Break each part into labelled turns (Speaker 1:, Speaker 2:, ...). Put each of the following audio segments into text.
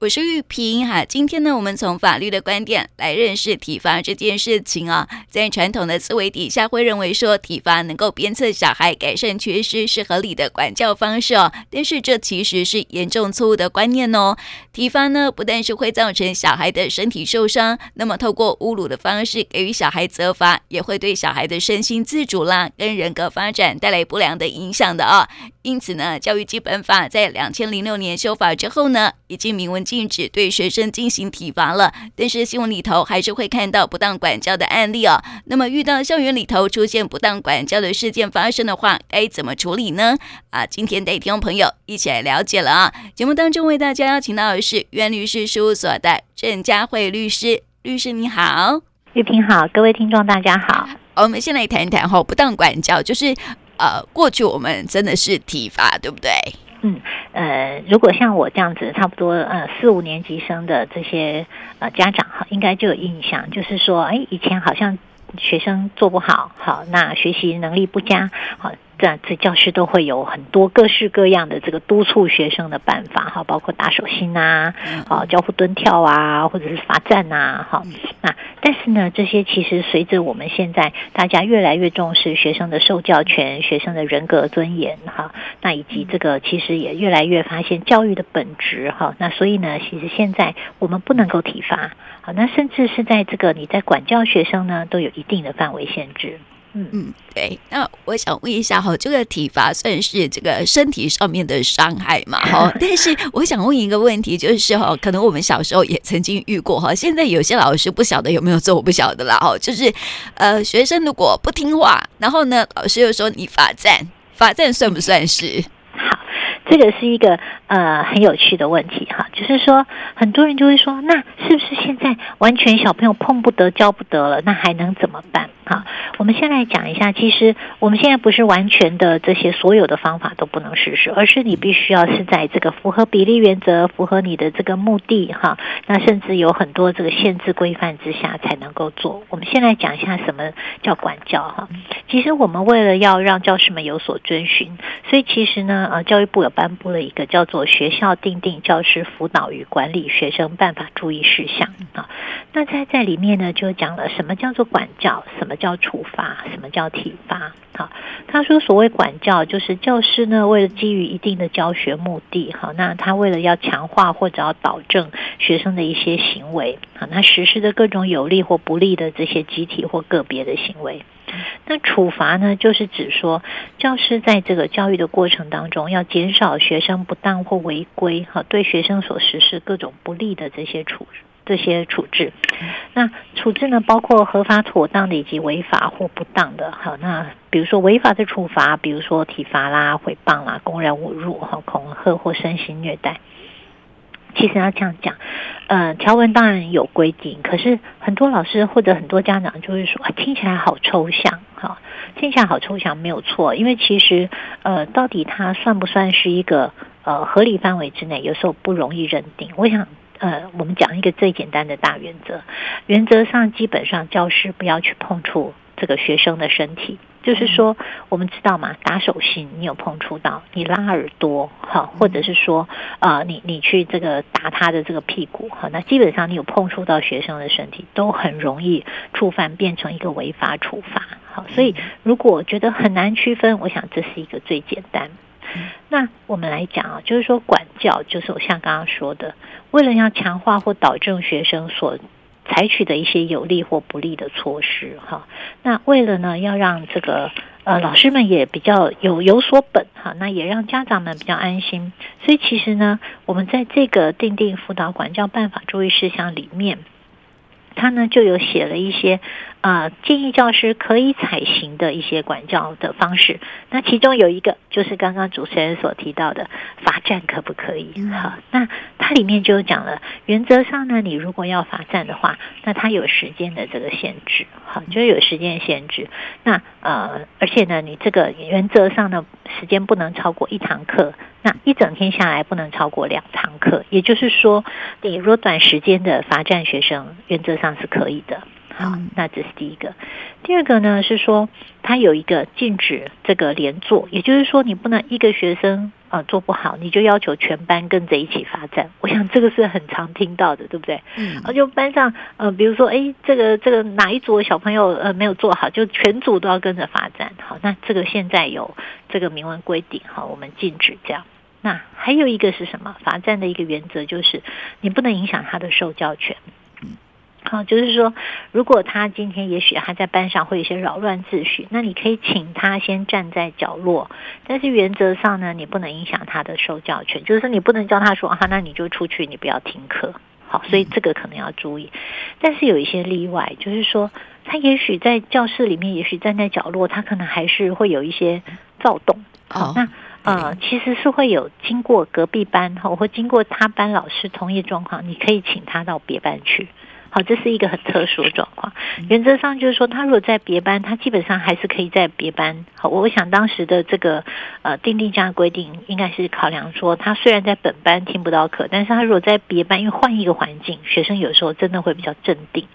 Speaker 1: 我是玉萍哈，今天呢，我们从法律的观点来认识体罚这件事情啊。在传统的思维底下，会认为说体罚能够鞭策小孩改善缺失是合理的管教方式哦。但是这其实是严重错误的观念哦。体罚呢，不但是会造成小孩的身体受伤，那么透过侮辱的方式给予小孩责罚，也会对小孩的身心自主啦跟人格发展带来不良的影响的啊。因此呢，教育基本法在两千零六年修法之后呢，已经明文禁止对学生进行体罚了。但是新闻里头还是会看到不当管教的案例哦。那么遇到校园里头出现不当管教的事件发生的话，该怎么处理呢？啊，今天带听众朋友一起来了解了啊。节目当中为大家邀请到的是元律师事务所的郑佳慧律师，律师你好，
Speaker 2: 玉萍好，各位听众大家好。
Speaker 1: 我们先来谈一谈哈，不当管教就是。呃，过去我们真的是体罚，对不对？
Speaker 2: 嗯，呃，如果像我这样子，差不多呃四五年级生的这些呃家长哈，应该就有印象，就是说，哎，以前好像学生做不好，好，那学习能力不佳，好。这这教师都会有很多各式各样的这个督促学生的办法哈，包括打手心呐，啊，交互蹲跳啊，或者是罚站呐，哈，那但是呢，这些其实随着我们现在大家越来越重视学生的受教权、学生的人格尊严哈，那以及这个其实也越来越发现教育的本质哈，那所以呢，其实现在我们不能够体罚，好，那甚至是在这个你在管教学生呢，都有一定的范围限制。
Speaker 1: 嗯嗯，对。那我想问一下哈，这个体罚算是这个身体上面的伤害嘛？哈，但是我想问一个问题，就是哈，可能我们小时候也曾经遇过哈，现在有些老师不晓得有没有做，我不晓得啦哈。就是呃，学生如果不听话，然后呢，老师又说你罚站，罚站算不算是？
Speaker 2: 好，这个是一个呃很有趣的问题哈，就是说很多人就会说，那是不是现在完全小朋友碰不得、教不得了？那还能怎么办？好，我们先来讲一下，其实我们现在不是完全的这些所有的方法都不能实施，而是你必须要是在这个符合比例原则、符合你的这个目的哈，那甚至有很多这个限制规范之下才能够做。我们先来讲一下什么叫管教哈。其实我们为了要让教师们有所遵循，所以其实呢，呃，教育部有颁布了一个叫做《学校定定教师辅导与管理学生办法注意事项》啊。那在在里面呢，就讲了什么叫做管教，什么叫处罚，什么叫体罚？好，他说所谓管教，就是教师呢，为了基于一定的教学目的，好，那他为了要强化或者要导正学生的一些行为，好，那实施的各种有利或不利的这些集体或个别的行为。那处罚呢，就是指说教师在这个教育的过程当中，要减少学生不当或违规，好，对学生所实施各种不利的这些处这些处置。那处置呢，包括合法妥当的以及违法或不当的。好，那比如说违法的处罚，比如说体罚啦、诽谤啦、公然侮辱、哈恐吓或身心虐待。其实要这样讲，呃，条文当然有规定，可是很多老师或者很多家长就是说，啊，听起来好抽象，哈，听起来好抽象，没有错，因为其实，呃，到底它算不算是一个呃合理范围之内，有时候不容易认定。我想，呃，我们讲一个最简单的大原则，原则上基本上教师不要去碰触这个学生的身体。就是说，我们知道嘛，打手心你有碰触到，你拉耳朵，哈，或者是说，啊，你你去这个打他的这个屁股，哈，那基本上你有碰触到学生的身体，都很容易触犯，变成一个违法处罚，好，所以如果觉得很难区分，我想这是一个最简单。那我们来讲啊，就是说管教，就是我像刚刚说的，为了要强化或导正学生所。采取的一些有利或不利的措施，哈，那为了呢，要让这个呃老师们也比较有有所本，哈，那也让家长们比较安心，所以其实呢，我们在这个订定辅导管教办法注意事项里面，他呢就有写了一些。啊、呃，建议教师可以采行的一些管教的方式，那其中有一个就是刚刚主持人所提到的罚站，可不可以？好，那它里面就讲了，原则上呢，你如果要罚站的话，那它有时间的这个限制，好，就是有时间限制。那呃，而且呢，你这个原则上呢，时间不能超过一堂课，那一整天下来不能超过两堂课。也就是说，你如果短时间的罚站学生，原则上是可以的。好，那这是第一个。第二个呢是说，它有一个禁止这个连坐，也就是说，你不能一个学生啊、呃、做不好，你就要求全班跟着一起罚站。我想这个是很常听到的，对不对？嗯。而就班上呃，比如说，哎，这个这个哪一组小朋友呃没有做好，就全组都要跟着罚站。好，那这个现在有这个明文规定，好，我们禁止这样。那还有一个是什么？罚站的一个原则就是，你不能影响他的受教权。好，就是说，如果他今天也许他在班上会有些扰乱秩序，那你可以请他先站在角落。但是原则上呢，你不能影响他的受教权，就是说你不能叫他说啊，那你就出去，你不要听课。好，所以这个可能要注意。但是有一些例外，就是说他也许在教室里面，也许站在角落，他可能还是会有一些躁动。好，那。呃，其实是会有经过隔壁班哈，或经过他班老师同意状况，你可以请他到别班去。好，这是一个很特殊的状况。原则上就是说，他如果在别班，他基本上还是可以在别班。好，我想当时的这个呃订定这样规定，应该是考量说，他虽然在本班听不到课，但是他如果在别班，因为换一个环境，学生有时候真的会比较镇定。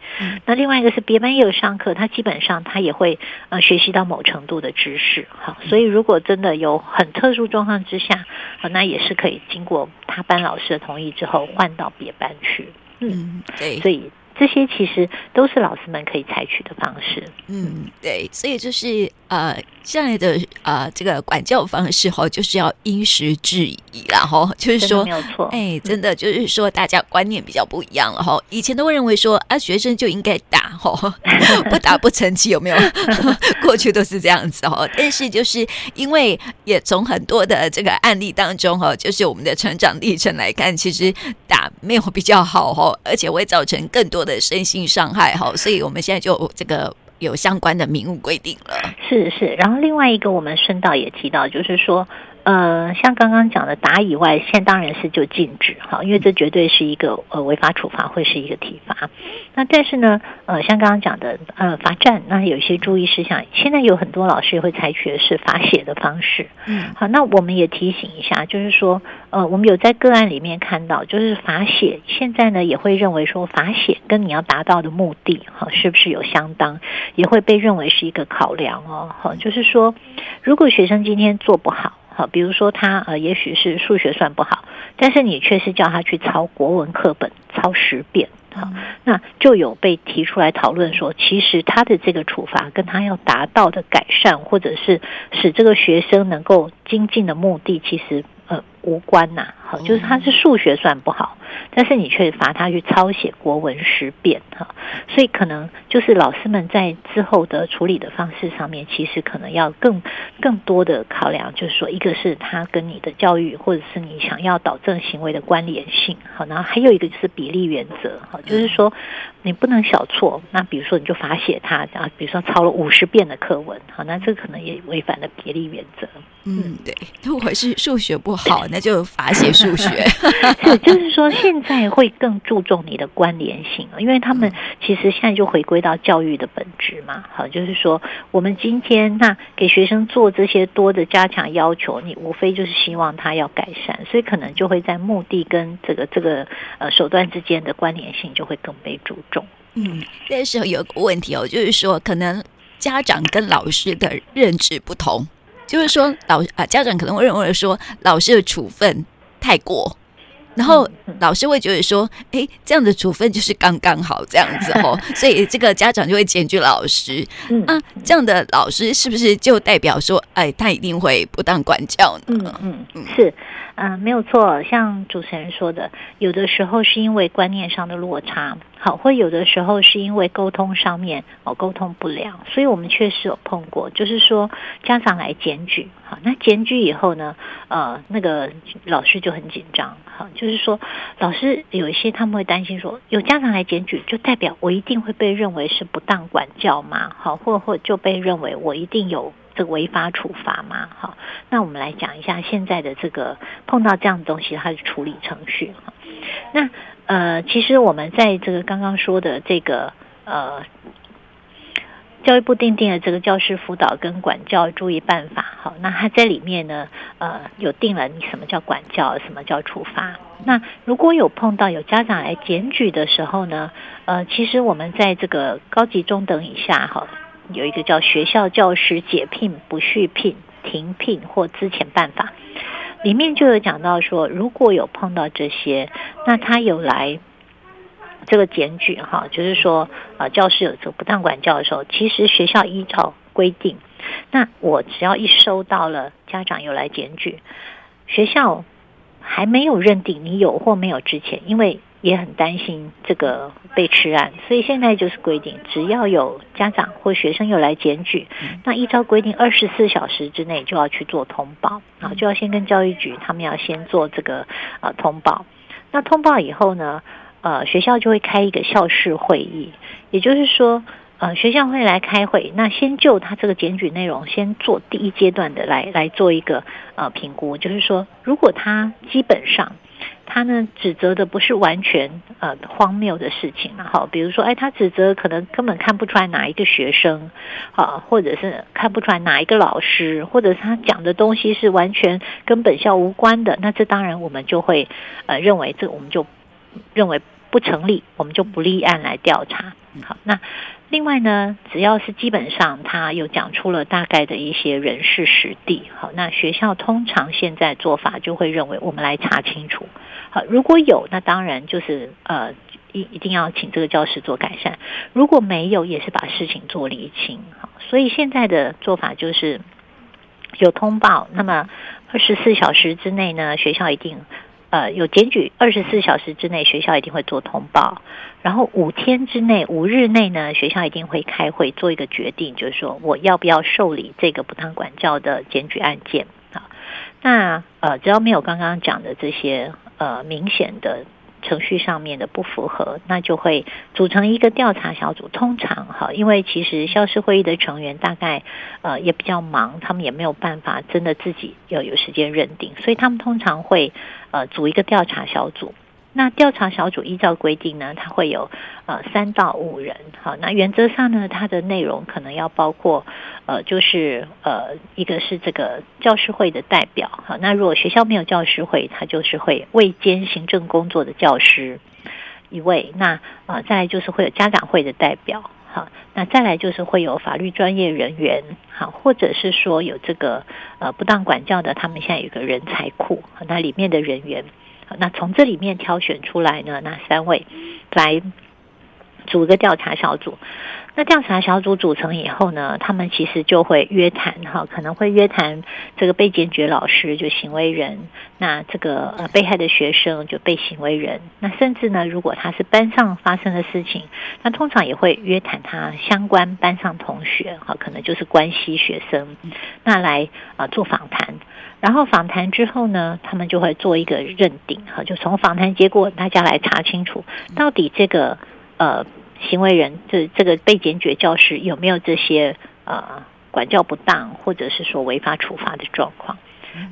Speaker 2: 那另外一个是别班也有上课，他基本上他也会呃学习到某程度的知识。好，所以如果真的有很特殊状况之下，好，那也是可以经过他班老师的同意之后换到别班去。嗯，对，所以。这些其实都是老师们可以采取的方式。
Speaker 1: 嗯，对，所以就是呃。现在的呃，这个管教方式哈，就是要因时制宜，然后就是说，
Speaker 2: 没有错，
Speaker 1: 哎，真的就是说，大家观念比较不一样了哈。以前都会认为说啊，学生就应该打哈，不打不成器，有没有？过去都是这样子哈。但是就是因为也从很多的这个案例当中哈，就是我们的成长历程来看，其实打没有比较好哈，而且会造成更多的身心伤害哈。所以我们现在就这个。有相关的明文规定了，
Speaker 2: 是是。然后另外一个，我们顺道也提到，就是说。呃，像刚刚讲的打以外，现在当然是就禁止哈，因为这绝对是一个呃违法处罚，会是一个体罚。那但是呢，呃，像刚刚讲的呃罚站，那有一些注意事项。现在有很多老师也会采取的是罚写的方式。嗯，好，那我们也提醒一下，就是说，呃，我们有在个案里面看到，就是罚写现在呢也会认为说罚写跟你要达到的目的哈是不是有相当，也会被认为是一个考量哦。好，就是说，如果学生今天做不好。好，比如说他呃，也许是数学算不好，但是你却是叫他去抄国文课本抄十遍，好，那就有被提出来讨论说，其实他的这个处罚跟他要达到的改善，或者是使这个学生能够精进的目的，其实呃无关呐。好，就是他是数学算不好。但是你却罚他去抄写国文十遍哈，所以可能就是老师们在之后的处理的方式上面，其实可能要更更多的考量，就是说，一个是他跟你的教育，或者是你想要导正行为的关联性，好，然后还有一个就是比例原则，哈，就是说你不能小错，那比如说你就罚写他啊，比如说抄了五十遍的课文，好，那这可能也违反了比例原则。
Speaker 1: 嗯，对，如果是数学不好，那就罚写数学。
Speaker 2: 是，就是说现在会更注重你的关联性，因为他们其实现在就回归到教育的本质嘛。好，就是说我们今天那给学生做这些多的加强要求，你无非就是希望他要改善，所以可能就会在目的跟这个这个呃手段之间的关联性就会更被注重。
Speaker 1: 嗯，但是有个问题哦，就是说可能家长跟老师的认知不同。就是说，老啊，家长可能会认为说，老师的处分太过，然后老师会觉得说，哎，这样的处分就是刚刚好这样子哦，所以这个家长就会检举老师。啊，这样的老师是不是就代表说，哎，他一定会不当管教呢？
Speaker 2: 嗯嗯，是。嗯、没有错，像主持人说的，有的时候是因为观念上的落差，好，或有的时候是因为沟通上面哦沟通不良，所以我们确实有碰过，就是说家长来检举，好，那检举以后呢，呃，那个老师就很紧张，好，就是说老师有一些他们会担心说，有家长来检举，就代表我一定会被认为是不当管教吗？好，或或就被认为我一定有。这个违法处罚嘛，好，那我们来讲一下现在的这个碰到这样的东西，它的处理程序哈。那呃，其实我们在这个刚刚说的这个呃教育部订定了这个教师辅导跟管教注意办法，好，那它在里面呢，呃，有定了你什么叫管教，什么叫处罚。那如果有碰到有家长来检举的时候呢，呃，其实我们在这个高级中等以下，哈，有一个叫学校教师解聘、不续聘、停聘或资遣办法，里面就有讲到说，如果有碰到这些，那他有来。这个检举哈，就是说，呃，教师有这个不当管教的时候，其实学校依照规定，那我只要一收到了家长有来检举，学校还没有认定你有或没有之前，因为也很担心这个被吃案，所以现在就是规定，只要有家长或学生有来检举，那依照规定二十四小时之内就要去做通报，啊，就要先跟教育局他们要先做这个呃通报，那通报以后呢？呃，学校就会开一个校事会议，也就是说，呃，学校会来开会，那先就他这个检举内容，先做第一阶段的来来做一个呃评估，就是说，如果他基本上他呢指责的不是完全呃荒谬的事情，然后比如说，哎，他指责可能根本看不出来哪一个学生啊，或者是看不出来哪一个老师，或者是他讲的东西是完全跟本校无关的，那这当然我们就会呃认为这我们就认为。不成立，我们就不立案来调查。好，那另外呢，只要是基本上他有讲出了大概的一些人事实地，好，那学校通常现在做法就会认为我们来查清楚。好，如果有，那当然就是呃一一定要请这个教师做改善；如果没有，也是把事情做厘清。好，所以现在的做法就是有通报，那么二十四小时之内呢，学校一定。呃，有检举二十四小时之内，学校一定会做通报。然后五天之内，五日内呢，学校一定会开会做一个决定，就是说我要不要受理这个不当管教的检举案件啊？那呃，只要没有刚刚讲的这些呃明显的。程序上面的不符合，那就会组成一个调查小组。通常哈，因为其实校事会议的成员大概呃也比较忙，他们也没有办法真的自己要有时间认定，所以他们通常会呃组一个调查小组。那调查小组依照规定呢，它会有呃三到五人，好，那原则上呢，它的内容可能要包括呃，就是呃，一个是这个教师会的代表，好，那如果学校没有教师会，它就是会未兼行政工作的教师一位，那呃，再来就是会有家长会的代表，好，那再来就是会有法律专业人员，好，或者是说有这个呃不当管教的，他们现在有个人才库，那里面的人员。那从这里面挑选出来呢，那三位来组一个调查小组。那调查小组组成以后呢，他们其实就会约谈哈，可能会约谈这个被检举老师就行为人，那这个呃被害的学生就被行为人，那甚至呢，如果他是班上发生的事情，那通常也会约谈他相关班上同学哈，可能就是关系学生，那来啊做访谈。然后访谈之后呢，他们就会做一个认定哈，就从访谈结果大家来查清楚，到底这个呃行为人这这个被检举教师有没有这些呃管教不当或者是说违法处罚的状况，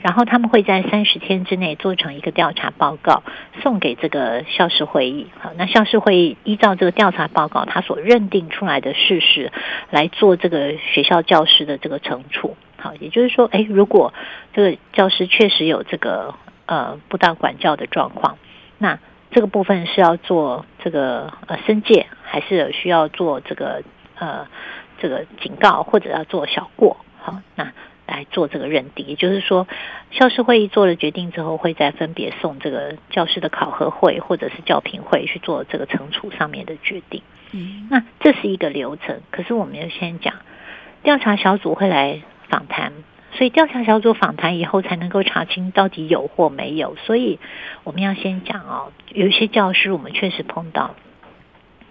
Speaker 2: 然后他们会在三十天之内做成一个调查报告，送给这个校事会议。好，那校事会议依照这个调查报告，他所认定出来的事实来做这个学校教师的这个惩处。好，也就是说，诶，如果这个教师确实有这个呃不当管教的状况，那这个部分是要做这个呃申诫，还是需要做这个呃这个警告，或者要做小过？好，那来做这个认定。也就是说，校事会议做了决定之后，会再分别送这个教师的考核会或者是教评会去做这个惩处上面的决定。嗯，那这是一个流程。可是我们要先讲，调查小组会来。访谈，所以调查小组访谈以后才能够查清到底有或没有。所以我们要先讲哦，有一些教师我们确实碰到，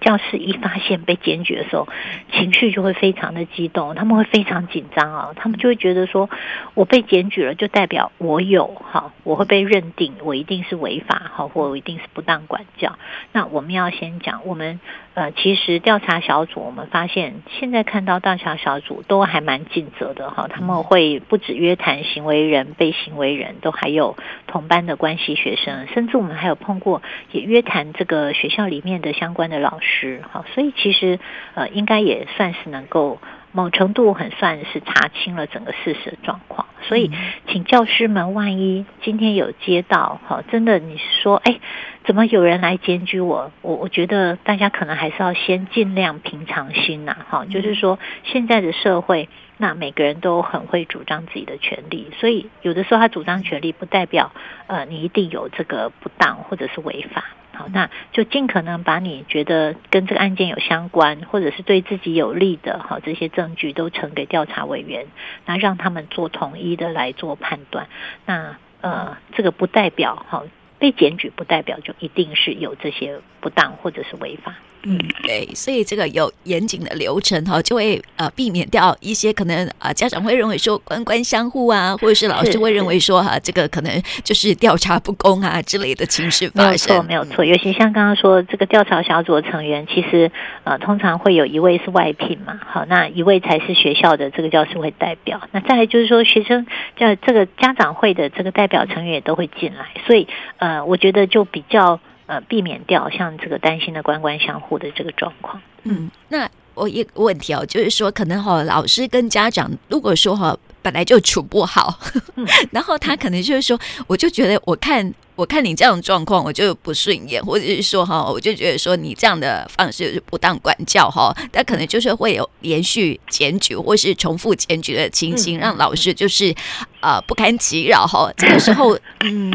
Speaker 2: 教师一发现被检举的时候，情绪就会非常的激动，他们会非常紧张啊，他们就会觉得说，我被检举了就代表我有哈，我会被认定我一定是违法哈，或我一定是不当管教。那我们要先讲，我们呃，其实调查小组我们发现，现在看到调查小组都还蛮尽责的哈，他们会不止约谈行为人、被行为人，都还有同班的关系学生，甚至我们还有碰过也约谈这个学校里面的相关的老师哈，所以其实呃，应该也算是能够。某程度很算是查清了整个事实的状况，所以请教师们，万一今天有接到哈，真的你说，哎，怎么有人来检举我？我我觉得大家可能还是要先尽量平常心呐，哈，就是说现在的社会，那每个人都很会主张自己的权利，所以有的时候他主张权利，不代表呃你一定有这个不当或者是违法。那就尽可能把你觉得跟这个案件有相关，或者是对自己有利的，好，这些证据都呈给调查委员，那让他们做统一的来做判断。那呃，这个不代表好，被检举不代表就一定是有这些不当或者是违法。
Speaker 1: 嗯，对，所以这个有严谨的流程哈，就会呃避免掉一些可能啊、呃、家长会认为说官官相护啊，或者是老师会认为说哈、啊、这个可能就是调查不公啊之类的情绪发生。
Speaker 2: 没有错，没有错。尤其像刚刚说这个调查小组的成员，其实呃通常会有一位是外聘嘛，好，那一位才是学校的这个教师会代表。那再来就是说学生叫这个家长会的这个代表成员也都会进来，所以呃我觉得就比较。呃，避免掉像这个担心的官官相护的这个状况。
Speaker 1: 嗯，那我一个问题哦，就是说，可能哈，老师跟家长如果说哈，本来就处不好，嗯、然后他可能就是说，我就觉得，我看我看你这样的状况，我就不顺眼，或者是说哈，我就觉得说你这样的方式不当管教哈，他可能就是会有连续检举或是重复检举的情形，让老师就是呃不堪其扰哈。这个时候，嗯。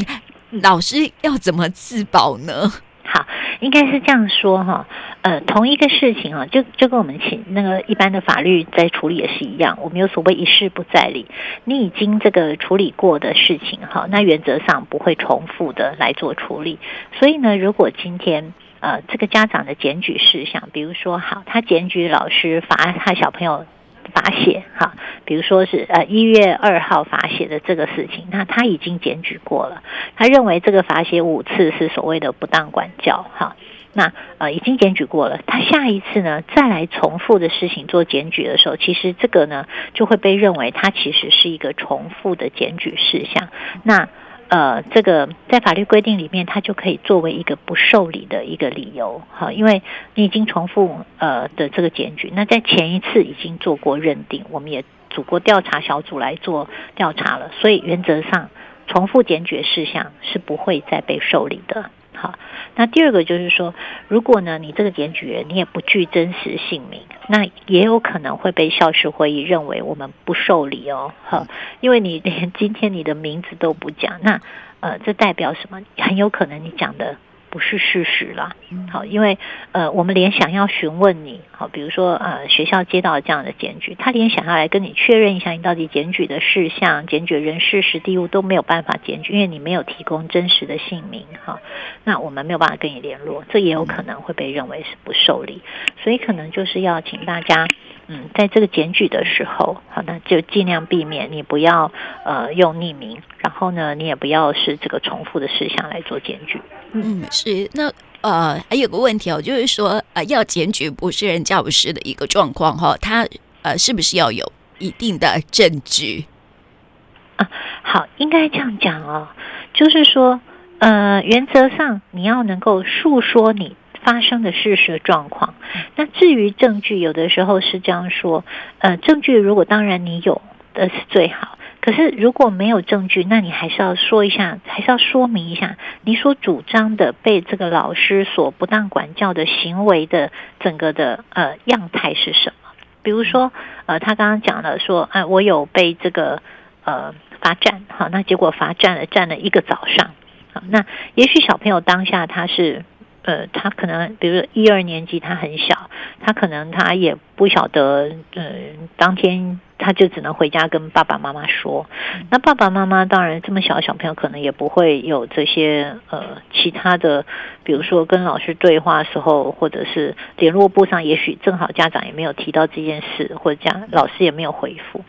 Speaker 1: 老师要怎么自保呢？
Speaker 2: 好，应该是这样说哈，呃，同一个事情啊，就就跟我们请那个一般的法律在处理也是一样，我们有所谓一事不再理，你已经这个处理过的事情哈，那原则上不会重复的来做处理。所以呢，如果今天呃这个家长的检举事项，比如说好，他检举老师罚他小朋友。罚写哈，比如说是呃一月二号罚写的这个事情，那他已经检举过了，他认为这个罚写五次是所谓的不当管教哈，那呃已经检举过了，他下一次呢再来重复的事情做检举的时候，其实这个呢就会被认为他其实是一个重复的检举事项，那。呃，这个在法律规定里面，它就可以作为一个不受理的一个理由，哈，因为你已经重复呃的这个检举，那在前一次已经做过认定，我们也组过调查小组来做调查了，所以原则上重复检举事项是不会再被受理的。好，那第二个就是说，如果呢，你这个检举人你也不具真实姓名，那也有可能会被校事会议认为我们不受理哦。好，因为你连今天你的名字都不讲，那呃，这代表什么？很有可能你讲的。不是事实啦，好，因为呃，我们连想要询问你，好，比如说呃，学校接到这样的检举，他连想要来跟你确认一下你到底检举的事项、检举人事实地物都没有办法检举，因为你没有提供真实的姓名，哈，那我们没有办法跟你联络，这也有可能会被认为是不受理，所以可能就是要请大家。嗯，在这个检举的时候，好，那就尽量避免你不要呃用匿名，然后呢，你也不要是这个重复的事项来做检举。
Speaker 1: 嗯，是。那呃还有个问题哦，就是说呃要检举不是人教师的一个状况哈，他呃是不是要有一定的证据
Speaker 2: 啊？好，应该这样讲哦，就是说呃原则上你要能够诉说你。发生的事实状况，那至于证据，有的时候是这样说，呃，证据如果当然你有的是最好，可是如果没有证据，那你还是要说一下，还是要说明一下，你所主张的被这个老师所不当管教的行为的整个的呃样态是什么？比如说，呃，他刚刚讲了说，哎、我有被这个呃罚站，好，那结果罚站了，站了一个早上，好，那也许小朋友当下他是。呃，他可能比如说一二年级，他很小，他可能他也不晓得，嗯、呃，当天他就只能回家跟爸爸妈妈说。那爸爸妈妈当然这么小的小朋友，可能也不会有这些呃其他的，比如说跟老师对话的时候，或者是联络簿上，也许正好家长也没有提到这件事，或者讲老师也没有回复。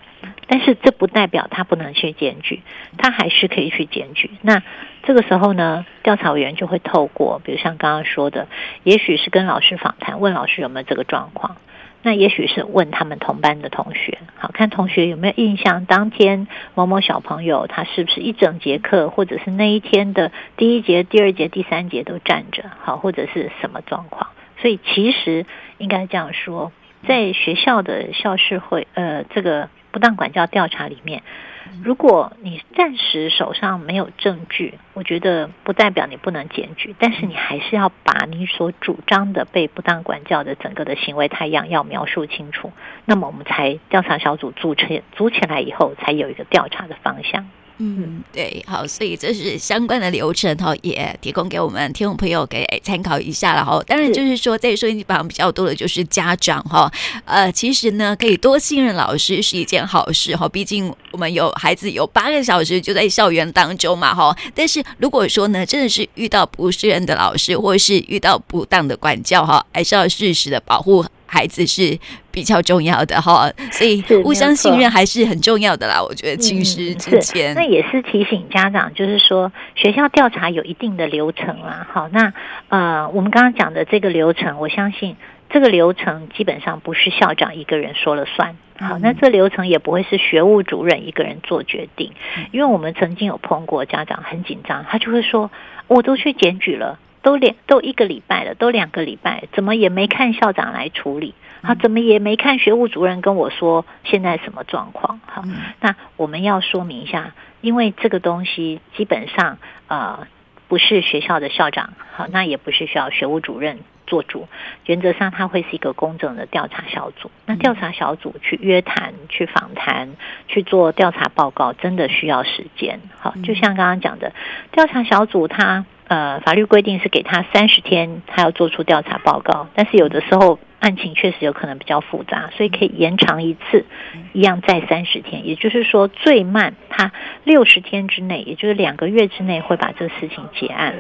Speaker 2: 但是这不代表他不能去检举，他还是可以去检举。那这个时候呢，调查委员就会透过，比如像刚刚说的，也许是跟老师访谈，问老师有没有这个状况。那也许是问他们同班的同学，好，看同学有没有印象，当天某某小朋友他是不是一整节课，或者是那一天的第一节、第二节、第三节都站着，好，或者是什么状况？所以其实应该这样说，在学校的校事会，呃，这个不当管教调查里面。如果你暂时手上没有证据，我觉得不代表你不能检举，但是你还是要把你所主张的被不当管教的整个的行为太样要描述清楚，那么我们才调查小组组成组起来以后，才有一个调查的方向。
Speaker 1: 嗯，对，好，所以这是相关的流程哈，也提供给我们听众朋友给参考一下了哈。当然，就是说在收音机旁比较多的就是家长哈，呃，其实呢，可以多信任老师是一件好事哈。毕竟我们有孩子有八个小时就在校园当中嘛哈。但是如果说呢，真的是遇到不适任的老师，或是遇到不当的管教哈，还是要适时的保护。孩子是比较重要的哈，所以互相信任还是很重要的啦。我觉得亲师之间、嗯，
Speaker 2: 那也是提醒家长，就是说学校调查有一定的流程啦。好，那呃，我们刚刚讲的这个流程，我相信这个流程基本上不是校长一个人说了算。好，那这流程也不会是学务主任一个人做决定，因为我们曾经有碰过家长很紧张，他就会说：“我都去检举了。”都两都一个礼拜了，都两个礼拜，怎么也没看校长来处理？好，怎么也没看学务主任跟我说现在什么状况？好，那我们要说明一下，因为这个东西基本上呃不是学校的校长，好，那也不是需要学务主任做主，原则上它会是一个公正的调查小组。那调查小组去约谈、去访谈、去做调查报告，真的需要时间。好，就像刚刚讲的，调查小组它。呃，法律规定是给他三十天，他要做出调查报告。但是有的时候案情确实有可能比较复杂，所以可以延长一次，一样在三十天。也就是说，最慢他六十天之内，也就是两个月之内会把这个事情结案。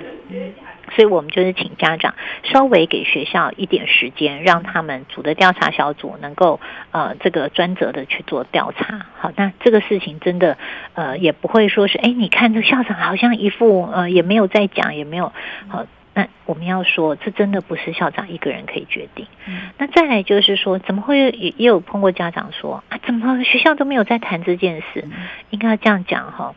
Speaker 2: 所以我们就是请家长稍微给学校一点时间，让他们组的调查小组能够呃这个专责的去做调查。好，那这个事情真的呃也不会说是哎，你看这校长好像一副呃也没有在讲，也没有好。那我们要说，这真的不是校长一个人可以决定。那再来就是说，怎么会也也有碰过家长说啊，怎么学校都没有在谈这件事？应该要这样讲哈。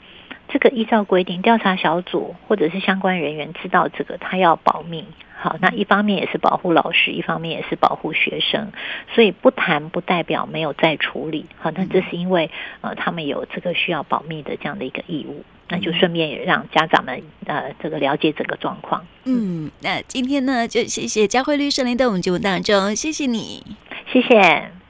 Speaker 2: 这个依照规定，调查小组或者是相关人员知道这个，他要保密。好，那一方面也是保护老师，一方面也是保护学生，所以不谈不代表没有再处理。好，那这是因为呃，他们有这个需要保密的这样的一个义务，那就顺便也让家长们呃这个了解整个状况。
Speaker 1: 嗯，那今天呢，就谢谢佳慧律师来到我们节目当中，谢谢你，
Speaker 2: 谢谢。